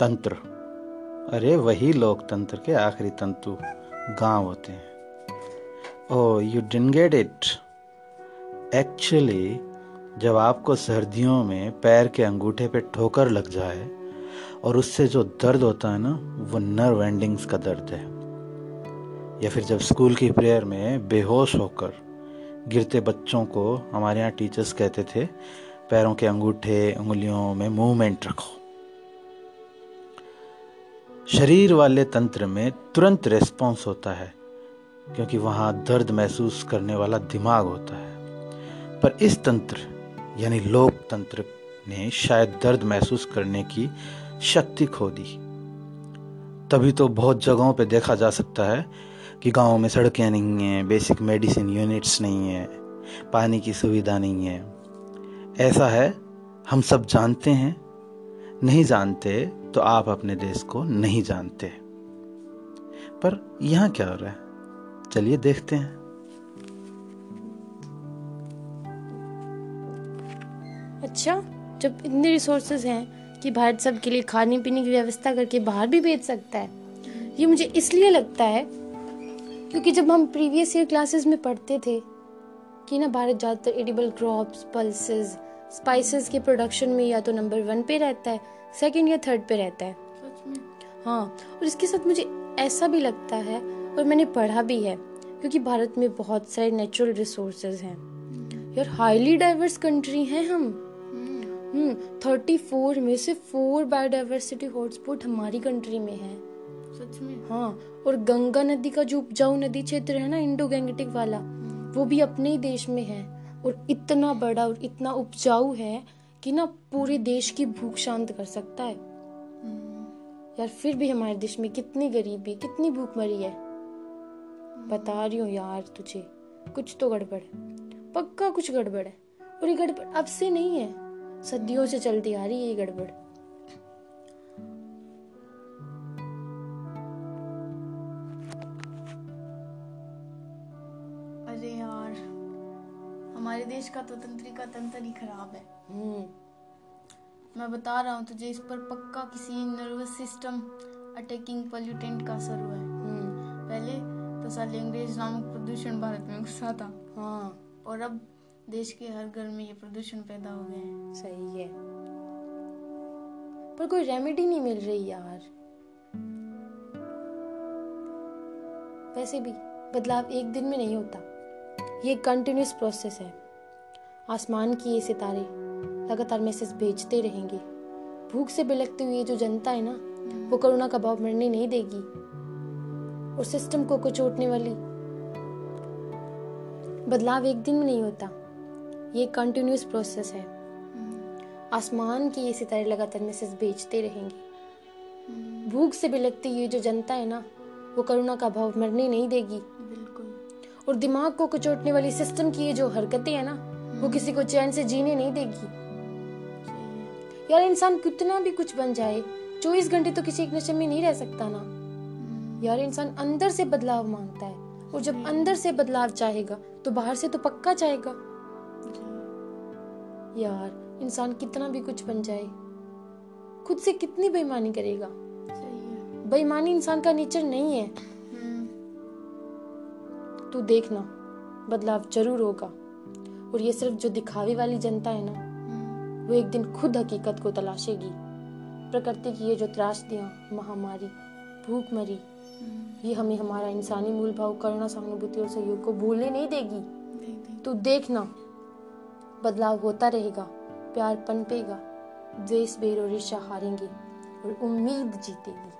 तंत्र। अरे वही लोकतंत्र के आखिरी तंतु, गाँव होते हैं। ओ you didn't get it actually जब आपको सर्दियों में पैर के अंगूठे पे ठोकर लग जाए और उससे जो दर्द होता है ना, वो नर्व एंडिंग्स का दर्द है। या फिर जब स्कूल की प्रेयर में बेहोश होकर गिरते बच्चों को हमारे यहाँ टीचर्स कहते थे, पैरों के अंगूठे, उंगलियों में मूवमेंट रखो। शरीर वाले तंत्र में तुरंत रेस्पॉन्स होता है, क्योंकि वहाँ दर्द महसूस करने वाला दिमाग होता है। पर इस तंत्र, यानी लोकतंत्र ने शायद दर्द महसूस करने की शक्ति खो दी। तभी तो बहुत जगहों पे देखा जा सकता है कि गाँव में सड़कें नहीं हैं बेसिक मेडिसिन यूनिट्स नहीं है, पानी की सुविधा नहीं है। ऐसा है, हम सब जानते हैं, नहीं जानते तो आप अपने देश को नहीं जानते। पर यहाँ क्या हो रहा है? चलिए देखते हैं। अच्छा जब इतने रिसोर्सेज हैं कि भारत सबके लिए खाने पीने की व्यवस्था करके बाहर भी भेज सकता है, ये मुझे इसलिए लगता है क्योंकि जब हम प्रीवियस ईयर क्लासेस में पढ़ते थे कि ना भारत ज़्यादातर एडिबल क्रॉप्स पल्सेस स्पाइसेस के प्रोडक्शन में या तो नंबर वन पे रहता है सेकंड या थर्ड पे रहता है। हाँ और इसके साथ मुझे ऐसा भी लगता है और मैंने पढ़ा भी है क्योंकि भारत में बहुत सारे नेचुरल रिसोर्सेज हैं। यार हाईली डाइवर्स कंट्री हैं हम। हम्म। थर्टी फोर में से फोर बायोडाइवर्सिटी हॉटस्पॉट हमारी कंट्री में है। सच में? हाँ और गंगा नदी का जो उपजाऊ नदी क्षेत्र है ना इंडो गैंगेटिक वाला वो भी अपने ही देश में है। और इतना बड़ा और इतना उपजाऊ है कि ना पूरे देश की भूख शांत कर सकता है। यार फिर भी हमारे देश में कितनी गरीबी कितनी भूखमरी है। बता रही हूँ यार तुझे कुछ तो गड़बड़ है। पक्का कुछ गड़बड़ है। और ये गड़बड़ अब से नहीं है। सदियों से चलती आ रही है ये गड़बड़। हमारे देश का तो तंत्रिका तंत्र ही खराब है। हम्म। मैं बता रहा हूँ तुझे इस पर पक्का किसी नर्वस सिस्टम अटैकिंग पोल्यूटेंट का असर हुआ है। हम्म। पहले तो साले अंग्रेज़ नामक प्रदूषण भारत में घुसा था। हाँ। और अब देश के हर घर में ये प्रदूषण पैदा हो गए हैं। सही है। पर कोई रेमेडी नहीं मिल रही यार। वैसे भी बदलाव एक दिन में नहीं होता। ये कंटिन्यूस प्रोसेस है। आसमान की ये सितारे लगातार मैसेज भेजते रहेंगे। भूख से बिलकती हुई जो जनता है ना, वो करुणा का भाव मरने नहीं देगी। और सिस्टम को कुचोटने वाली बदलाव एक दिन में नहीं होता। ये कंटिन्यूस प्रोसेस है। आसमान की ये सितारे लगातार मैसेज भेजते रहेंगे। भूख से बिलकती ये जो जनता है ना, वो करुणा का भाव मरने नहीं देगी। और दिमाग को कुचोटने वाली सिस्टम की ये जो हरकतें हैं ना वो किसी को चैन से जीने नहीं देगी। यार इंसान कितना भी कुछ बन जाए चौबीस घंटे तो किसी एक नशे में नहीं रह सकता ना। यार इंसान अंदर से बदलाव माँगता है और जब अंदर से बदलाव चाहेगा तो बाहर से तो पक्का चाहेगा। यार इंसान कितना भी कुछ बन जाए खुद से कितनी बेईमानी करेगा। बेईमानी इंसान का नेचर नहीं है। तू देखना बदलाव ज़रूर होगा। और ये सिर्फ़ जो दिखावे वाली जनता है ना वो एक दिन खुद हकीकत को तलाशेगी। प्रकृति की ये जो त्रासदियाँ महामारी भूखमरी हम्म, ये हमें हमारा इंसानी मूल भाव करुणा सहानुभूति और सहयोग को भूलने नहीं देगी। तू देखना बदलाव होता रहेगा प्यार पनपेगा द्वेष बेर और हारेंगे और उम्मीद जीतेगी।